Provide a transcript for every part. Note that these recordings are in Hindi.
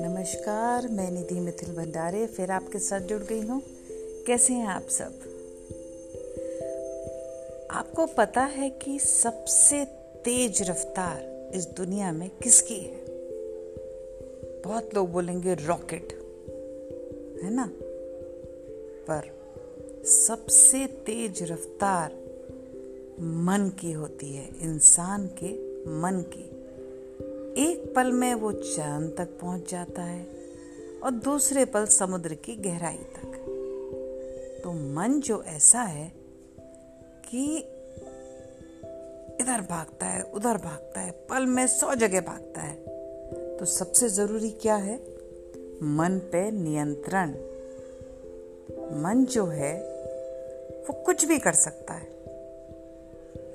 नमस्कार, मैं निधि मिथिल भंडारे, फिर आपके साथ जुड़ गई हूँ। कैसे हैं आप सब? आपको पता है कि सबसे तेज रफ्तार इस दुनिया में किसकी है? बहुत लोग बोलेंगे रॉकेट, है ना? पर सबसे तेज रफ्तार मन की होती है, इंसान के मन की। एक पल में वो चाँद तक पहुँच जाता है और दूसरे पल समुद्र की गहराई तक। तो मन जो ऐसा है कि इधर भागता है, उधर भागता है, पल में सौ जगह भागता है। तो सबसे ज़रूरी क्या है? मन पे नियंत्रण। मन जो है, वो कुछ भी कर सकता है।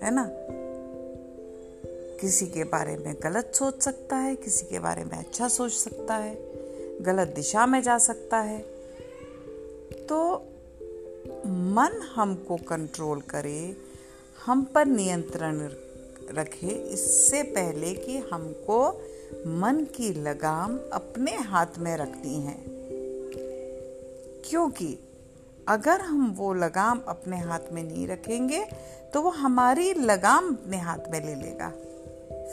है ना? किसी के बारे में गलत सोच सकता है, किसी के बारे में अच्छा सोच सकता है, गलत दिशा में जा सकता है। तो मन हमको कंट्रोल करे, हम पर नियंत्रण रखे, इससे पहले कि हमको मन की लगाम अपने हाथ में रखनी है। क्योंकि अगर हम वो लगाम अपने हाथ में नहीं रखेंगे तो वो हमारी लगाम अपने हाथ में ले लेगा।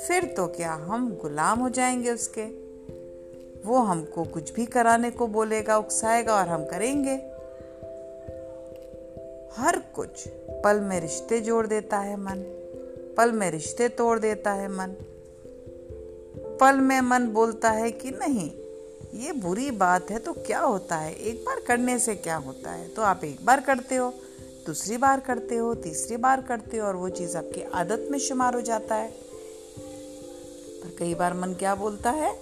फिर तो क्या हम गुलाम हो जाएँगे उसके? वो हमको कुछ भी कराने को बोलेगा, उकसाएगा और हम करेंगे। हर कुछ पल में रिश्ते जोड़ देता है मन, पल में रिश्ते तोड़ देता है मन। पल में मन बोलता है कि नहीं ये बुरी बात है तो क्या होता है? एक बार करने से क्या होता है? तो आप एक बार करते हो, दूसरी बार करते हो, तीसरी बार करते हो और वो चीज़ आपकी आदत में शुमार हो जाता है। पर कई बार मन क्या बोलता है?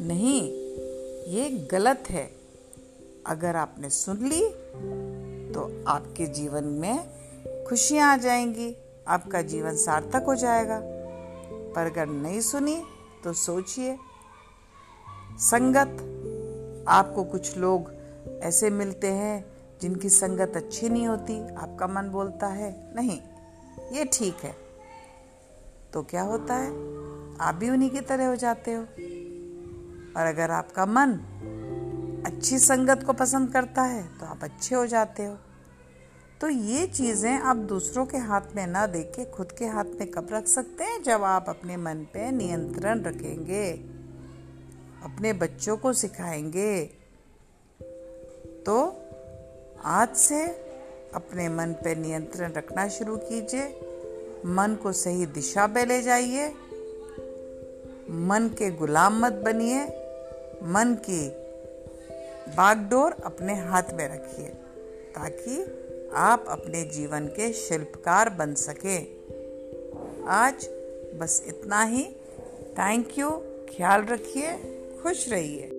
नहीं, ये गलत है। अगर आपने सुन ली तो आपके जीवन में खुशियाँ आ जाएँगी, आपका जीवन सार्थक हो जाएगा। पर अगर नहीं सुनी तो सोचिए। संगत। आपको कुछ लोग ऐसे मिलते हैं जिनकी संगत अच्छी नहीं होती, आपका मन बोलता है, नहीं, ये ठीक है। तो क्या होता है? आप भी उन्हीं की तरह हो जाते हो। और अगर आपका मन अच्छी संगत को पसंद करता है तो आप अच्छे हो जाते हो। तो ये चीज़ें आप दूसरों के हाथ में ना देख के खुद के हाथ में कब रख सकते हैं? जब आप अपने मन पे नियंत्रण रखेंगे। अपने बच्चों को सिखाएँगे तो आज से अपने मन पे नियंत्रण रखना शुरू कीजिए। मन को सही दिशा पे ले जाइए। मन के गुलाम मत बनिए। मन की बागडोर अपने हाथ में रखिए, ताकि आप अपने जीवन के शिल्पकार बन सके। आज बस इतना ही। थैंक यू ख्याल रखिए। खुश रहिए।